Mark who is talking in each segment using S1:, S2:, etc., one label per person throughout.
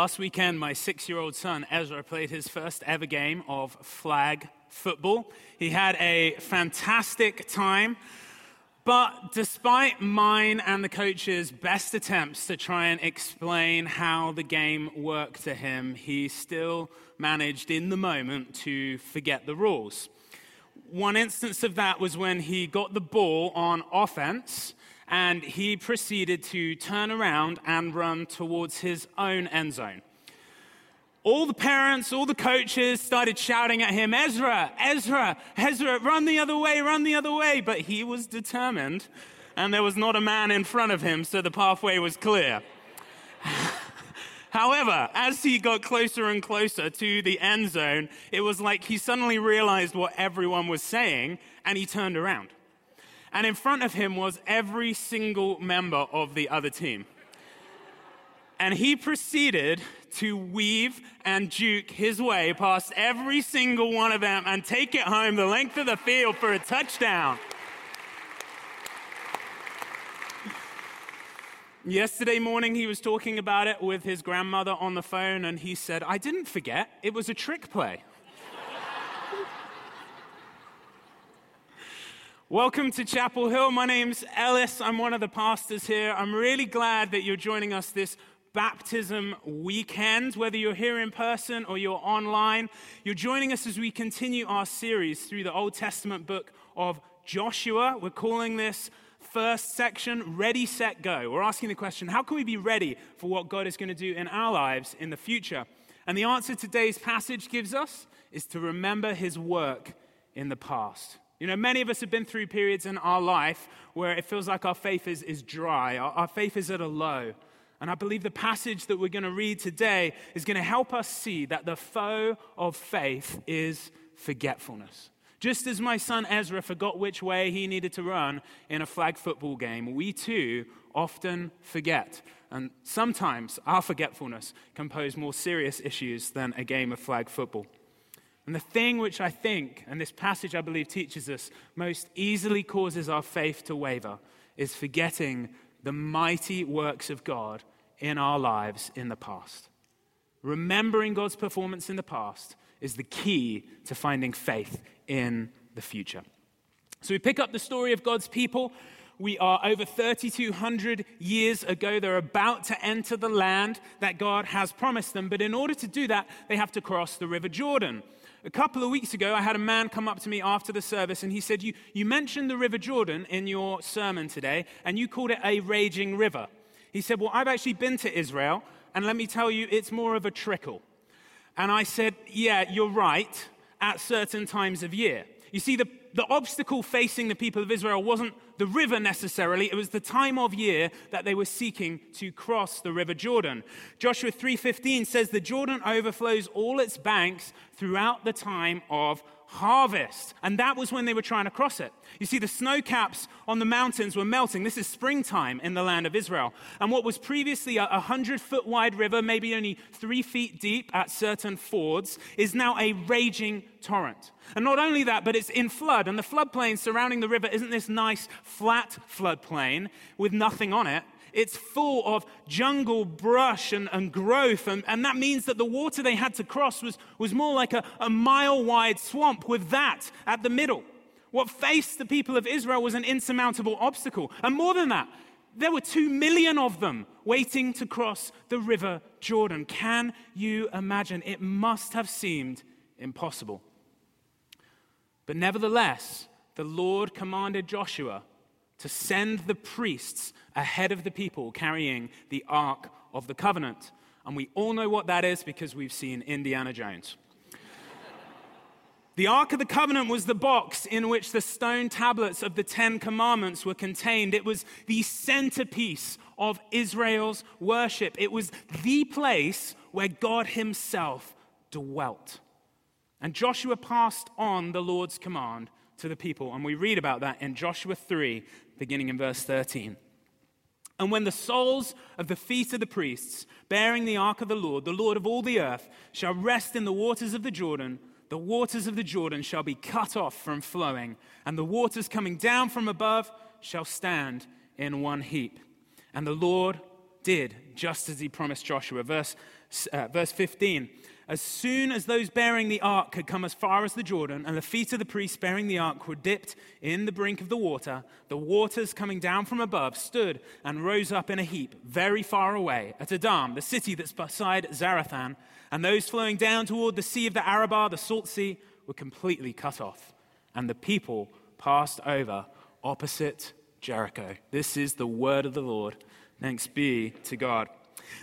S1: Last weekend, my six year old son Ezra played his first ever game of flag football. He had a fantastic time, but despite mine and the coach's best attempts to try and explain how the game worked to him, he still managed in the moment to forget the rules. One instance of that was when he got the ball on offense and he proceeded to turn around and run towards his own end zone. All the parents, all the coaches started shouting at him, Ezra, Ezra, Ezra, run the other way, run the other way. But he was determined, and there was not a man in front of him, so the pathway was clear. However, as he got closer and closer to the end zone, it was like he suddenly realized what everyone was saying, and he turned around. And in front of him was every single member of the other team. And he proceeded to weave and juke his way past every single one of them and take it home the length of the field for a touchdown. Yesterday morning, he was talking about it with his grandmother on the phone, and he said, I didn't forget, it was a trick play. Welcome to Chapel Hill. My name's Ellis. I'm one of the pastors here. I'm really glad that you're joining us this baptism weekend, whether you're here in person or you're online. You're joining us as we continue our series through the Old Testament book of Joshua. We're calling this first section Ready, Set, Go. We're asking the question how can we be ready for what God is going to do in our lives in the future? And the answer today's passage gives us is to remember his work in the past. You know, many of us have been through periods in our life where it feels like our faith is, is dry, our, our faith is at a low. And I believe the passage that we're going to read today is going to help us see that the foe of faith is forgetfulness. Just as my son Ezra forgot which way he needed to run in a flag football game, we too often forget. And sometimes our forgetfulness can pose more serious issues than a game of flag football. And the thing which I think, and this passage I believe teaches us, most easily causes our faith to waver is forgetting the mighty works of God in our lives in the past. Remembering God's performance in the past is the key to finding faith in the future. So we pick up the story of God's people. We are over 3,200 years ago. They're about to enter the land that God has promised them. But in order to do that, they have to cross the River Jordan. A couple of weeks ago, I had a man come up to me after the service and he said, You, you mentioned the River Jordan in your sermon today, and you called it a raging river. He said, Well, I've actually been to Israel, and let me tell you, it's more of a trickle. And I said, Yeah, you're right, at certain times of year. You see, the, the obstacle facing the people of Israel wasn't the river necessarily, it was the time of year that they were seeking to cross the river Jordan. Joshua 3:15 says the Jordan overflows all its banks throughout the time of harvest. And that was when they were trying to cross it. You see, the snow caps on the mountains were melting. This is springtime in the land of Israel. And what was previously a 100 foot wide river, maybe only three feet deep at certain fords, is now a raging torrent. And not only that, but it's in flood. And the floodplain surrounding the river isn't this nice flat floodplain with nothing on it. It's full of jungle brush and, and growth. And, and that means that the water they had to cross was, was more like a, a mile wide swamp with that at the middle. What faced the people of Israel was an insurmountable obstacle. And more than that, there were two million of them waiting to cross the river Jordan. Can you imagine? It must have seemed impossible. But nevertheless, the Lord commanded Joshua to send the priests ahead of the people carrying the Ark of the Covenant. And we all know what that is because we've seen Indiana Jones. the Ark of the Covenant was the box in which the stone tablets of the Ten Commandments were contained. It was the centerpiece of Israel's worship. It was the place where God Himself dwelt. And Joshua passed on the Lord's command to the people. And we read about that in Joshua 3, beginning in verse 13. And when the soles of the feet of the priests, bearing the ark of the Lord, the Lord of all the earth, shall rest in the waters of the Jordan, the waters of the Jordan shall be cut off from flowing, and the waters coming down from above shall stand in one heap. And the Lord did just as he promised Joshua. Verse uh, verse 15. As soon as those bearing the ark had come as far as the Jordan, and the feet of the priests bearing the ark were dipped in the brink of the water, the waters coming down from above stood and rose up in a heap very far away at Adam, the city that's beside Zarethan, and those flowing down toward the sea of the Arabah, the salt sea, were completely cut off, and the people passed over opposite Jericho. This is the word of the Lord. Thanks be to God.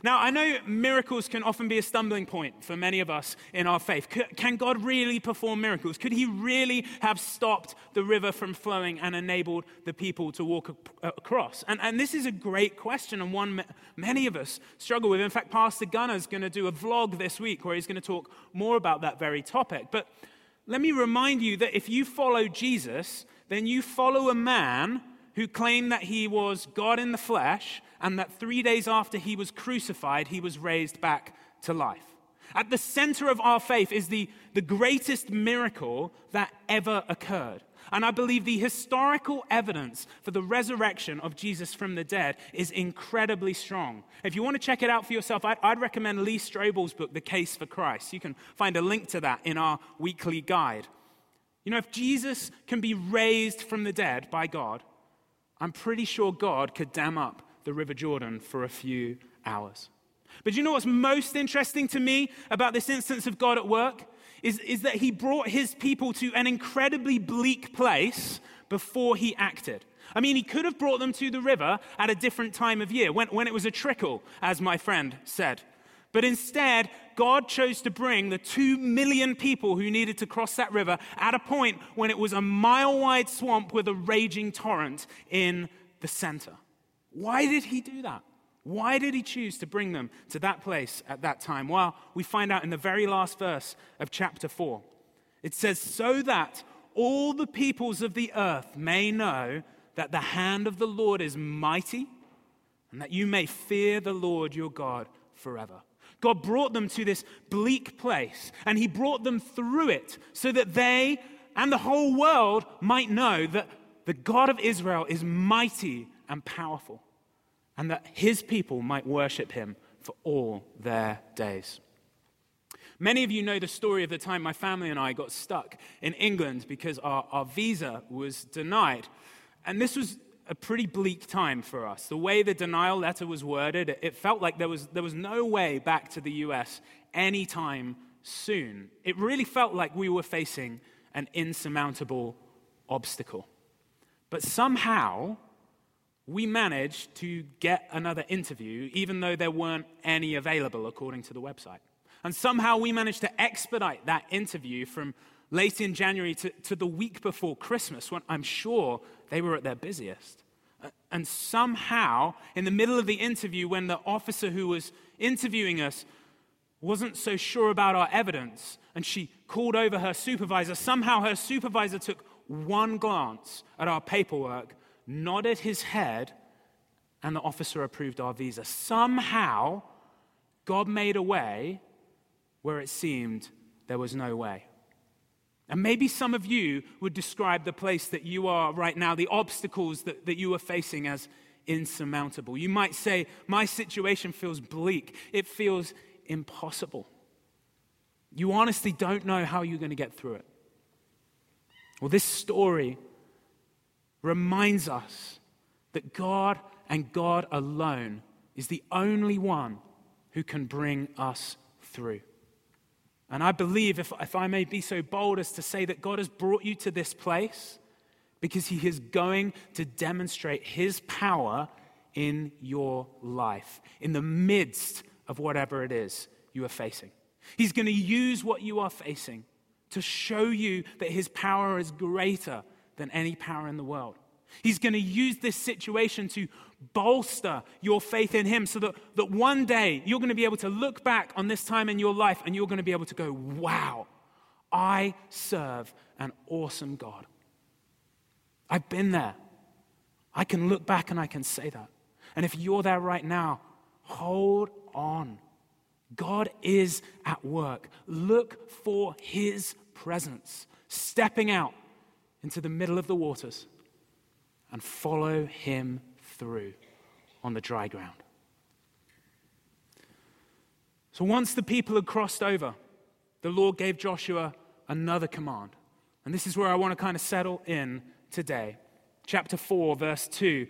S1: Now, I know miracles can often be a stumbling point for many of us in our faith. Can God really perform miracles? Could He really have stopped the river from flowing and enabled the people to walk across? And, and this is a great question and one many of us struggle with. In fact, Pastor Gunner is going to do a vlog this week where he's going to talk more about that very topic. But let me remind you that if you follow Jesus, then you follow a man who claimed that he was God in the flesh and that three days after he was crucified, he was raised back to life. At the center of our faith is the, the greatest miracle that ever occurred. And I believe the historical evidence for the resurrection of Jesus from the dead is incredibly strong. If you want to check it out for yourself, I'd, I'd, recommend Lee Strobel's book, The Case for Christ. You can find a link to that in our weekly guide. You know, if Jesus can be raised from the dead by God, I'm pretty sure God could dam up the River Jordan for a few hours. But you know what's most interesting to me about this instance of God at work? Is, is that he brought his people to an incredibly bleak place before he acted. I mean, he could have brought them to the river at a different time of year, when, when it was a trickle, as my friend said. But instead, God chose to bring the two million people who needed to cross that river at a point when it was a mile wide swamp with a raging torrent in the center. Why did he do that? Why did he choose to bring them to that place at that time? Well, we find out in the very last verse of chapter 4. It says, So that all the peoples of the earth may know that the hand of the Lord is mighty, and that you may fear the Lord your God forever. God brought them to this bleak place, and He brought them through it so that they and the whole world might know that the God of Israel is mighty and powerful, and that His people might worship Him for all their days. Many of you know the story of the time my family and I got stuck in England because our, our visa was denied. And this was a pretty bleak time for us. The way the denial letter was worded, it felt like there was, there was no way back to the US anytime soon. It really felt like we were facing an insurmountable obstacle. But somehow, we managed to get another interview, even though there weren't any available according to the website. And somehow we managed to expedite that interview from late in January to, to the week before Christmas, when I'm sure they were at their busiest. And somehow, in the middle of the interview, when the officer who was interviewing us wasn't so sure about our evidence, and she called over her supervisor, somehow her supervisor took one glance at our paperwork, nodded his head, and the officer approved our visa. Somehow, God made a way where it seemed there was no way. And maybe some of you would describe the place that you are right now, the obstacles that, that you are facing, as insurmountable. You might say, My situation feels bleak, it feels impossible. You honestly don't know how you're going to get through it. Well, this story reminds us that God and God alone is the only one who can bring us through. And I believe, if, if I may be so bold as to say that God has brought you to this place because He is going to demonstrate His power in your life, in the midst of whatever it is you are facing. He's going to use what you are facing to show you that His power is greater than any power in the world. He's going to use this situation to bolster your faith in Him so that, that one day you're going to be able to look back on this time in your life and you're going to be able to go, wow, I serve an awesome God. I've been there. I can look back and I can say that. And if you're there right now, hold on. God is at work. Look for His presence, stepping out into the middle of the waters and follow Him through on the dry ground. So once the people had crossed over, the Lord gave Joshua another command. And this is where I want to kind of settle in today. Chapter 4, verse 2.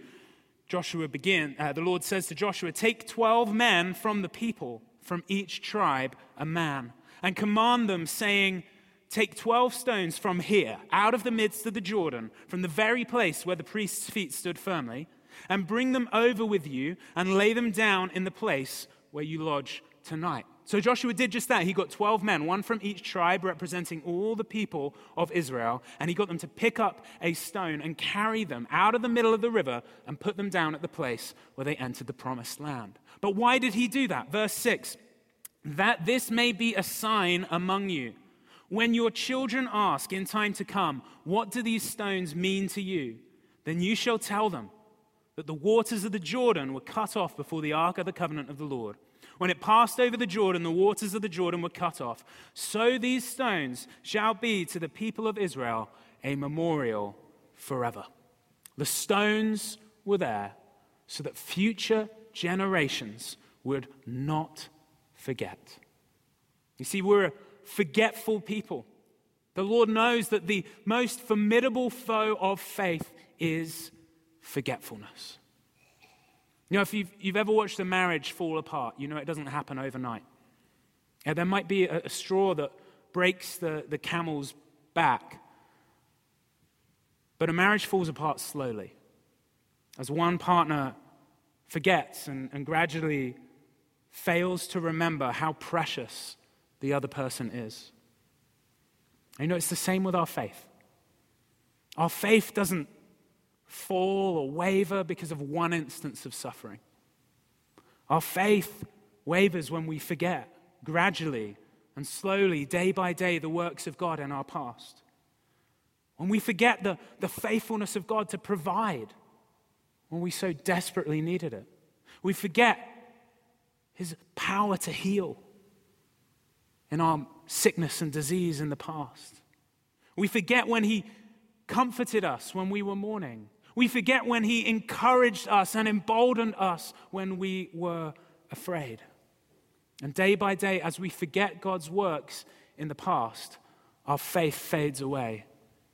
S1: Joshua begin, uh, the Lord says to Joshua, Take 12 men from the people, from each tribe, a man, and command them, saying, Take 12 stones from here, out of the midst of the Jordan, from the very place where the priest's feet stood firmly, and bring them over with you and lay them down in the place where you lodge tonight. So Joshua did just that. He got 12 men, one from each tribe representing all the people of Israel, and he got them to pick up a stone and carry them out of the middle of the river and put them down at the place where they entered the promised land. But why did he do that? Verse 6 That this may be a sign among you. When your children ask in time to come, What do these stones mean to you? Then you shall tell them that the waters of the Jordan were cut off before the ark of the covenant of the Lord when it passed over the Jordan, the waters of the Jordan were cut off. So these stones shall be to the people of Israel a memorial forever. The stones were there so that future generations would not forget. You see, we're forgetful people. The Lord knows that the most formidable foe of faith is forgetfulness. You know, if you've, you've ever watched a marriage fall apart, you know it doesn't happen overnight. Yeah, there might be a, a straw that breaks the, the camel's back, but a marriage falls apart slowly as one partner forgets and, and gradually fails to remember how precious the other person is. And you know, it's the same with our faith. Our faith doesn't fall or waver because of one instance of suffering. Our faith wavers when we forget gradually and slowly, day by day, the works of God in our past. When we forget the, the faithfulness of God to provide when we so desperately needed it. We forget his power to heal in our sickness and disease in the past. We forget when he comforted us when we were mourning we forget when He encouraged us and emboldened us when we were afraid. And day by day, as we forget God's works in the past, our faith fades away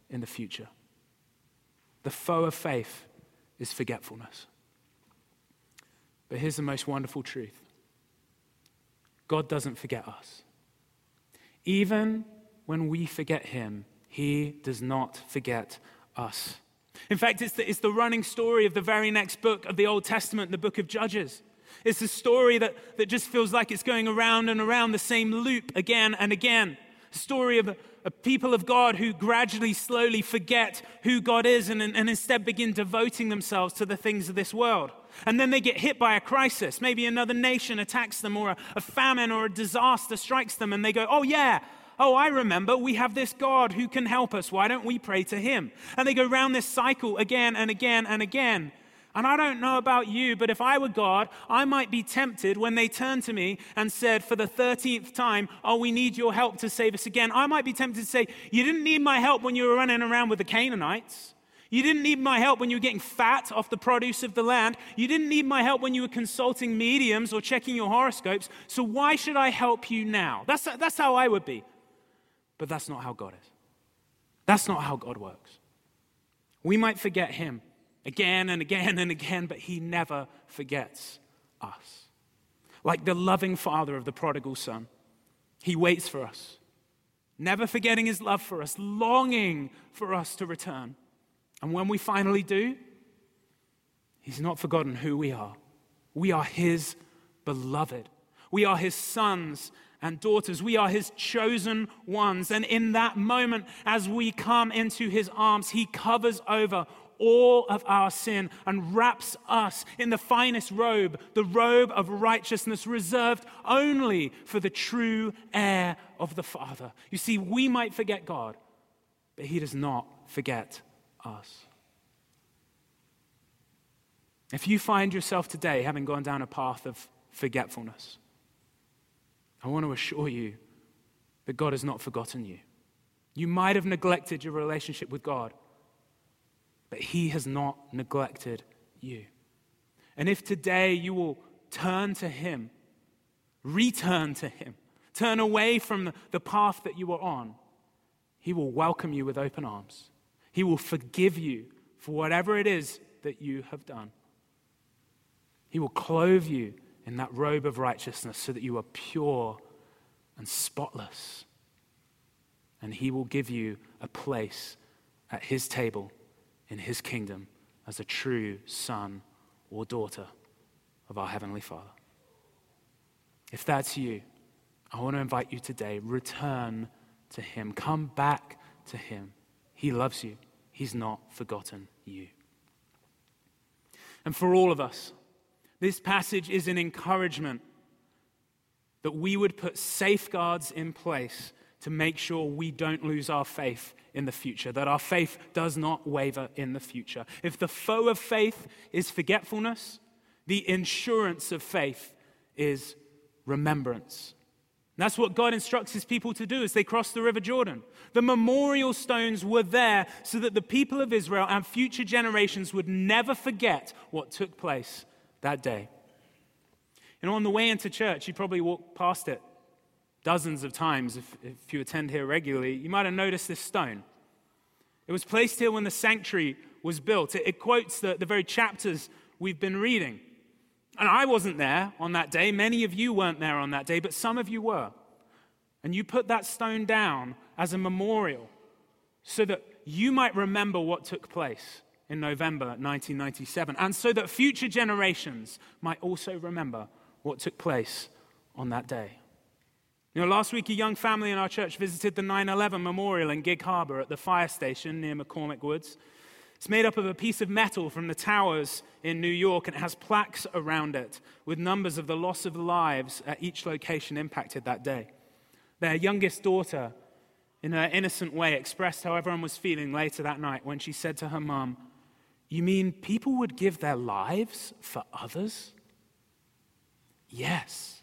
S1: in the future. The foe of faith is forgetfulness. But here's the most wonderful truth God doesn't forget us. Even when we forget Him, He does not forget us. In fact, it's the, it's the running story of the very next book of the Old Testament, the book of Judges. It's a story that, that just feels like it's going around and around the same loop again and again. Story of a, a people of God who gradually, slowly forget who God is and, and instead begin devoting themselves to the things of this world. And then they get hit by a crisis. Maybe another nation attacks them, or a, a famine or a disaster strikes them, and they go, Oh, yeah, Oh, I remember, we have this God who can help us. Why don't we pray to him? And they go round this cycle again and again and again. And I don't know about you, but if I were God, I might be tempted when they turned to me and said for the 13th time, Oh, we need your help to save us again. I might be tempted to say, You didn't need my help when you were running around with the Canaanites. You didn't need my help when you were getting fat off the produce of the land. You didn't need my help when you were consulting mediums or checking your horoscopes. So why should I help you now? That's, that's how I would be. But that's not how God is. That's not how God works. We might forget Him again and again and again, but He never forgets us. Like the loving Father of the prodigal Son, He waits for us, never forgetting His love for us, longing for us to return. And when we finally do, He's not forgotten who we are. We are His beloved. We are His sons and daughters. We are his chosen ones. And in that moment, as we come into his arms, he covers over all of our sin and wraps us in the finest robe, the robe of righteousness reserved only for the true heir of the Father. You see, we might forget God, but he does not forget us. If you find yourself today having gone down a path of forgetfulness, I want to assure you that God has not forgotten you. You might have neglected your relationship with God, but He has not neglected you. And if today you will turn to Him return to Him, turn away from the path that you were on, He will welcome you with open arms. He will forgive you for whatever it is that you have done. He will clothe you in that robe of righteousness so that you are pure and spotless. And He will give you a place at His table in His kingdom as a true son or daughter of our Heavenly Father. If that's you, I want to invite you today return to Him, come back to Him. He loves you, He's not forgotten you. And for all of us, this passage is an encouragement that we would put safeguards in place to make sure we don't lose our faith in the future, that our faith does not waver in the future. If the foe of faith is forgetfulness, the insurance of faith is remembrance. That's what God instructs his people to do as they cross the River Jordan. The memorial stones were there so that the people of Israel and future generations would never forget what took place that day. And on the way into church, you probably walked past it dozens of times if, if you attend here regularly. You might have noticed this stone. It was placed here when the sanctuary was built. It, it quotes the, the very chapters we've been reading. And I wasn't there on that day. Many of you weren't there on that day, but some of you were. And you put that stone down as a memorial so that you might remember what took place in November 1997, and so that future generations might also remember what took place on that day. You know, last week a young family in our church visited the 9 11 memorial in Gig Harbor at the fire station near McCormick Woods. It's made up of a piece of metal from the towers in New York and it has plaques around it with numbers of the loss of lives at each location impacted that day. Their youngest daughter, in her innocent way, expressed how everyone was feeling later that night when she said to her mum, you mean people would give their lives for others? Yes.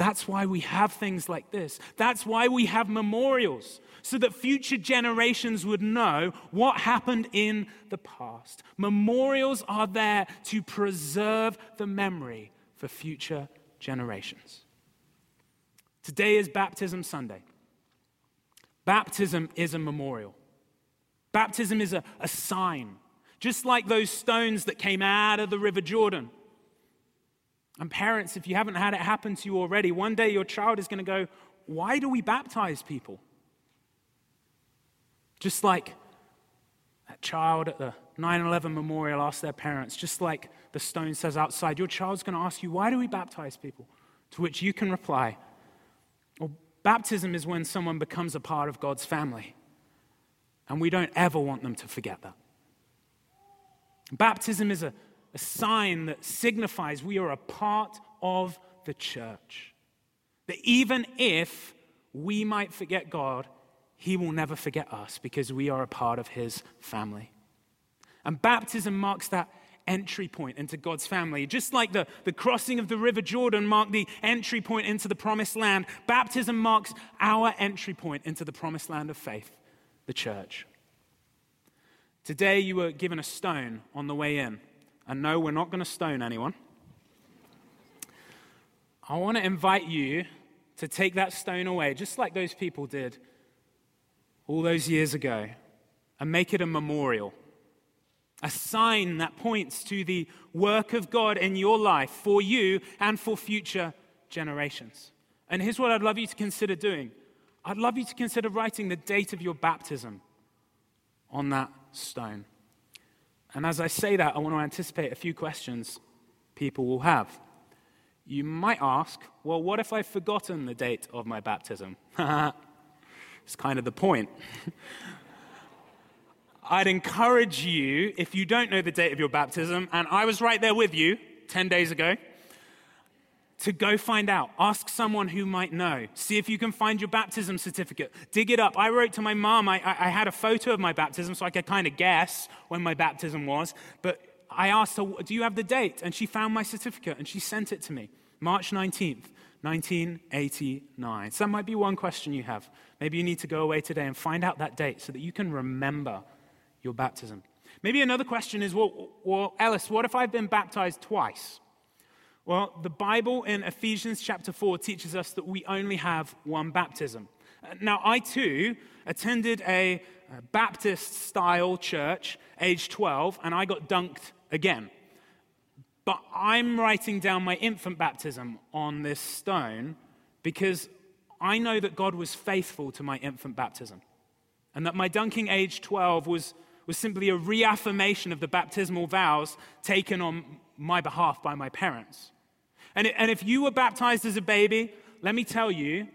S1: That's why we have things like this. That's why we have memorials, so that future generations would know what happened in the past. Memorials are there to preserve the memory for future generations. Today is Baptism Sunday. Baptism is a memorial, baptism is a, a sign just like those stones that came out of the River Jordan. And parents, if you haven't had it happen to you already, one day your child is going to go, Why do we baptize people? Just like that child at the 9 11 memorial asked their parents, just like the stone says outside, your child's going to ask you, Why do we baptize people? To which you can reply, Well, baptism is when someone becomes a part of God's family. And we don't ever want them to forget that. Baptism is a, a sign that signifies we are a part of the church. That even if we might forget God, He will never forget us because we are a part of His family. And baptism marks that entry point into God's family. Just like the, the crossing of the River Jordan marked the entry point into the promised land, baptism marks our entry point into the promised land of faith, the church. Today you were given a stone on the way in. And no, we're not going to stone anyone. I want to invite you to take that stone away, just like those people did all those years ago, and make it a memorial, a sign that points to the work of God in your life for you and for future generations. And here's what I'd love you to consider doing I'd love you to consider writing the date of your baptism on that stone. And as I say that, I want to anticipate a few questions people will have. You might ask, well, what if I've forgotten the date of my baptism? it's kind of the point. I'd encourage you, if you don't know the date of your baptism, and I was right there with you 10 days ago, to go find out. Ask someone who might know. See if you can find your baptism certificate. Dig it up. I wrote to my mom, I, I had a photo of my baptism so I could kind of guess when my baptism was. But I asked her, Do you have the date? And she found my certificate and she sent it to me. March 19th, 1989. So that might be one question you have. Maybe you need to go away today and find out that date so that you can remember your baptism. Maybe another question is, well, well Ellis, what if I've been baptized twice? Well, the Bible in Ephesians chapter 4 teaches us that we only have one baptism. Uh, now, I too attended a Baptist style church, age 12, and I got dunked again. But I'm writing down my infant baptism on this stone because I know that God was faithful to my infant baptism and that my dunking age 12 was, was simply a reaffirmation of the baptismal vows taken on my behalf by my parents. And, and if you were baptized as a baby, let me tell you,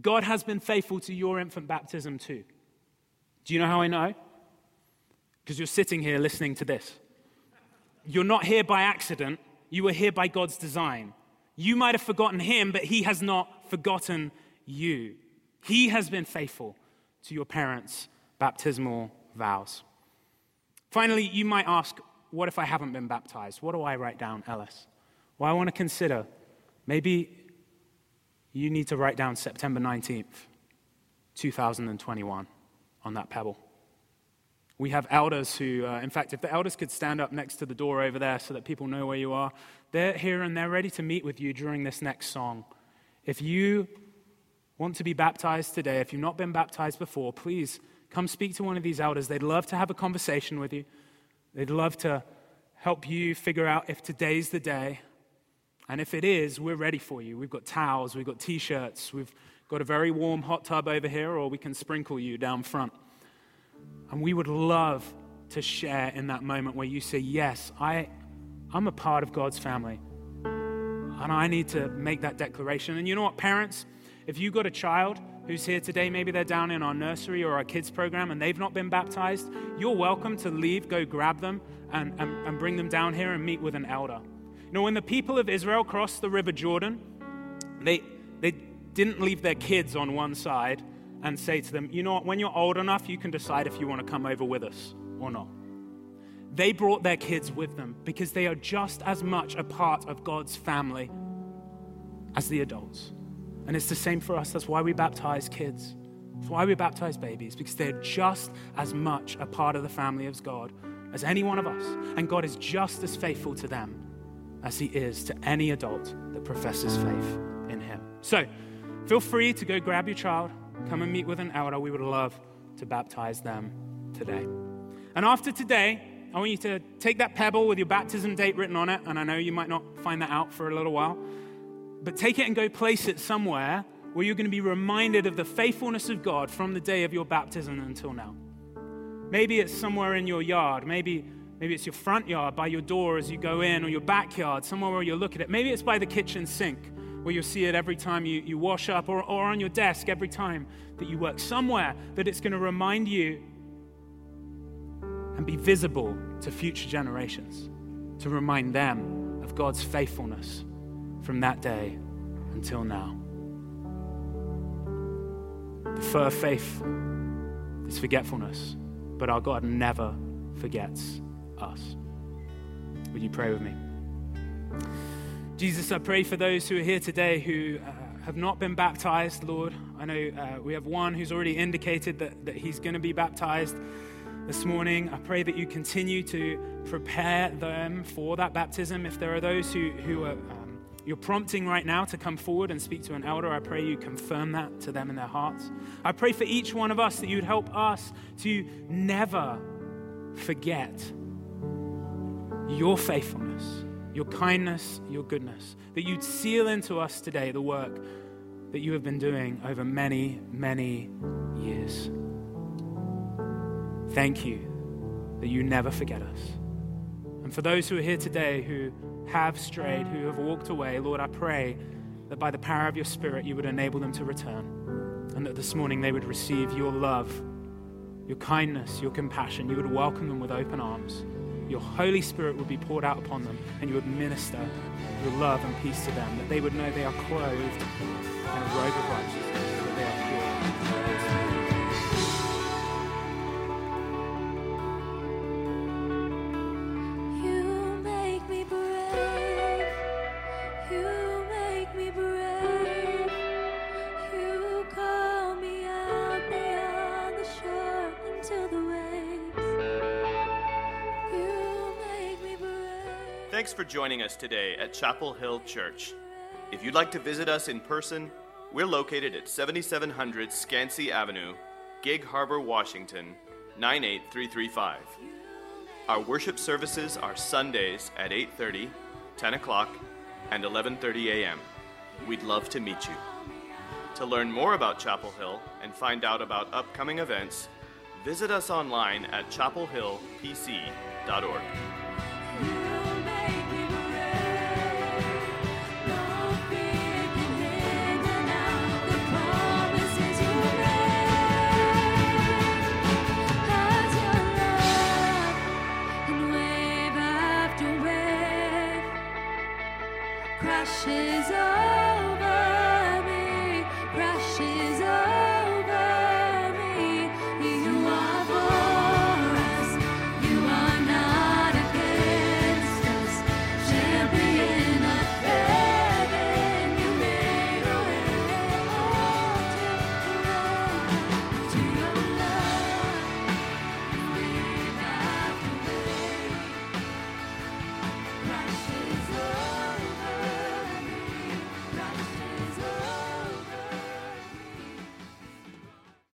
S1: God has been faithful to your infant baptism too. Do you know how I know? Because you're sitting here listening to this. You're not here by accident, you were here by God's design. You might have forgotten him, but he has not forgotten you. He has been faithful to your parents' baptismal vows. Finally, you might ask, What if I haven't been baptized? What do I write down, Ellis? Well, I want to consider maybe you need to write down September 19th, 2021 on that pebble. We have elders who, uh, in fact, if the elders could stand up next to the door over there so that people know where you are, they're here and they're ready to meet with you during this next song. If you want to be baptized today, if you've not been baptized before, please come speak to one of these elders. They'd love to have a conversation with you, they'd love to help you figure out if today's the day. And if it is, we're ready for you. We've got towels, we've got t shirts, we've got a very warm hot tub over here, or we can sprinkle you down front. And we would love to share in that moment where you say, Yes, I, I'm a part of God's family. And I need to make that declaration. And you know what, parents? If you've got a child who's here today, maybe they're down in our nursery or our kids program and they've not been baptized, you're welcome to leave, go grab them, and, and, and bring them down here and meet with an elder. You know, when the people of Israel crossed the River Jordan, they, they didn't leave their kids on one side and say to them, you know what, when you're old enough, you can decide if you want to come over with us or not. They brought their kids with them because they are just as much a part of God's family as the adults. And it's the same for us. That's why we baptize kids. That's why we baptize babies, because they're just as much a part of the family of God as any one of us. And God is just as faithful to them as He is to any adult that professes faith in Him. So feel free to go grab your child come and meet with an elder. We would love to baptize them today. And after today, I want you to take that pebble with your baptism date written on it, and I know you might not find that out for a little while, but take it and go place it somewhere where you're going to be reminded of the faithfulness of God from the day of your baptism until now. Maybe it's somewhere in your yard. Maybe, maybe it's your front yard by your door as you go in, or your backyard, somewhere where you look at it. Maybe it's by the kitchen sink where you'll see it every time you, you wash up or, or on your desk every time that you work. Somewhere that it's going to remind you and be visible to future generations, to remind them of God's faithfulness from that day until now. The fur faith is forgetfulness, but our God never forgets us. Would you pray with me? Jesus, I pray for those who are here today who uh, have not been baptized, Lord. I know uh, we have one who's already indicated that, that he's going to be baptized this morning. I pray that you continue to prepare them for that baptism. If there are those who, who are, um, you're prompting right now to come forward and speak to an elder, I pray you confirm that to them in their hearts. I pray for each one of us that you'd help us to never forget your faithfulness your kindness, your goodness, that you'd seal into us today the work that you have been doing over many, many years. Thank you that you never forget us. And for those who are here today who have strayed, who have walked away, Lord, I pray that by the power of your Spirit you would enable them to return. And that this morning they would receive your love, your kindness, your compassion. You would welcome them with open arms your Holy Spirit would be poured out upon them and you would minister your love and peace to them, that they would know they are clothed in a robe of righteousness.
S2: For joining us today at Chapel Hill Church. If you'd like to visit us in person, we're located at 7700 Skansie Avenue, Gig Harbor, Washington 98335. Our worship services are Sundays at 8:30, 10 o'clock, and 11:30 a.m. We'd love to meet you. To learn more about Chapel Hill and find out about upcoming events, visit us online at chapelhillpc.org.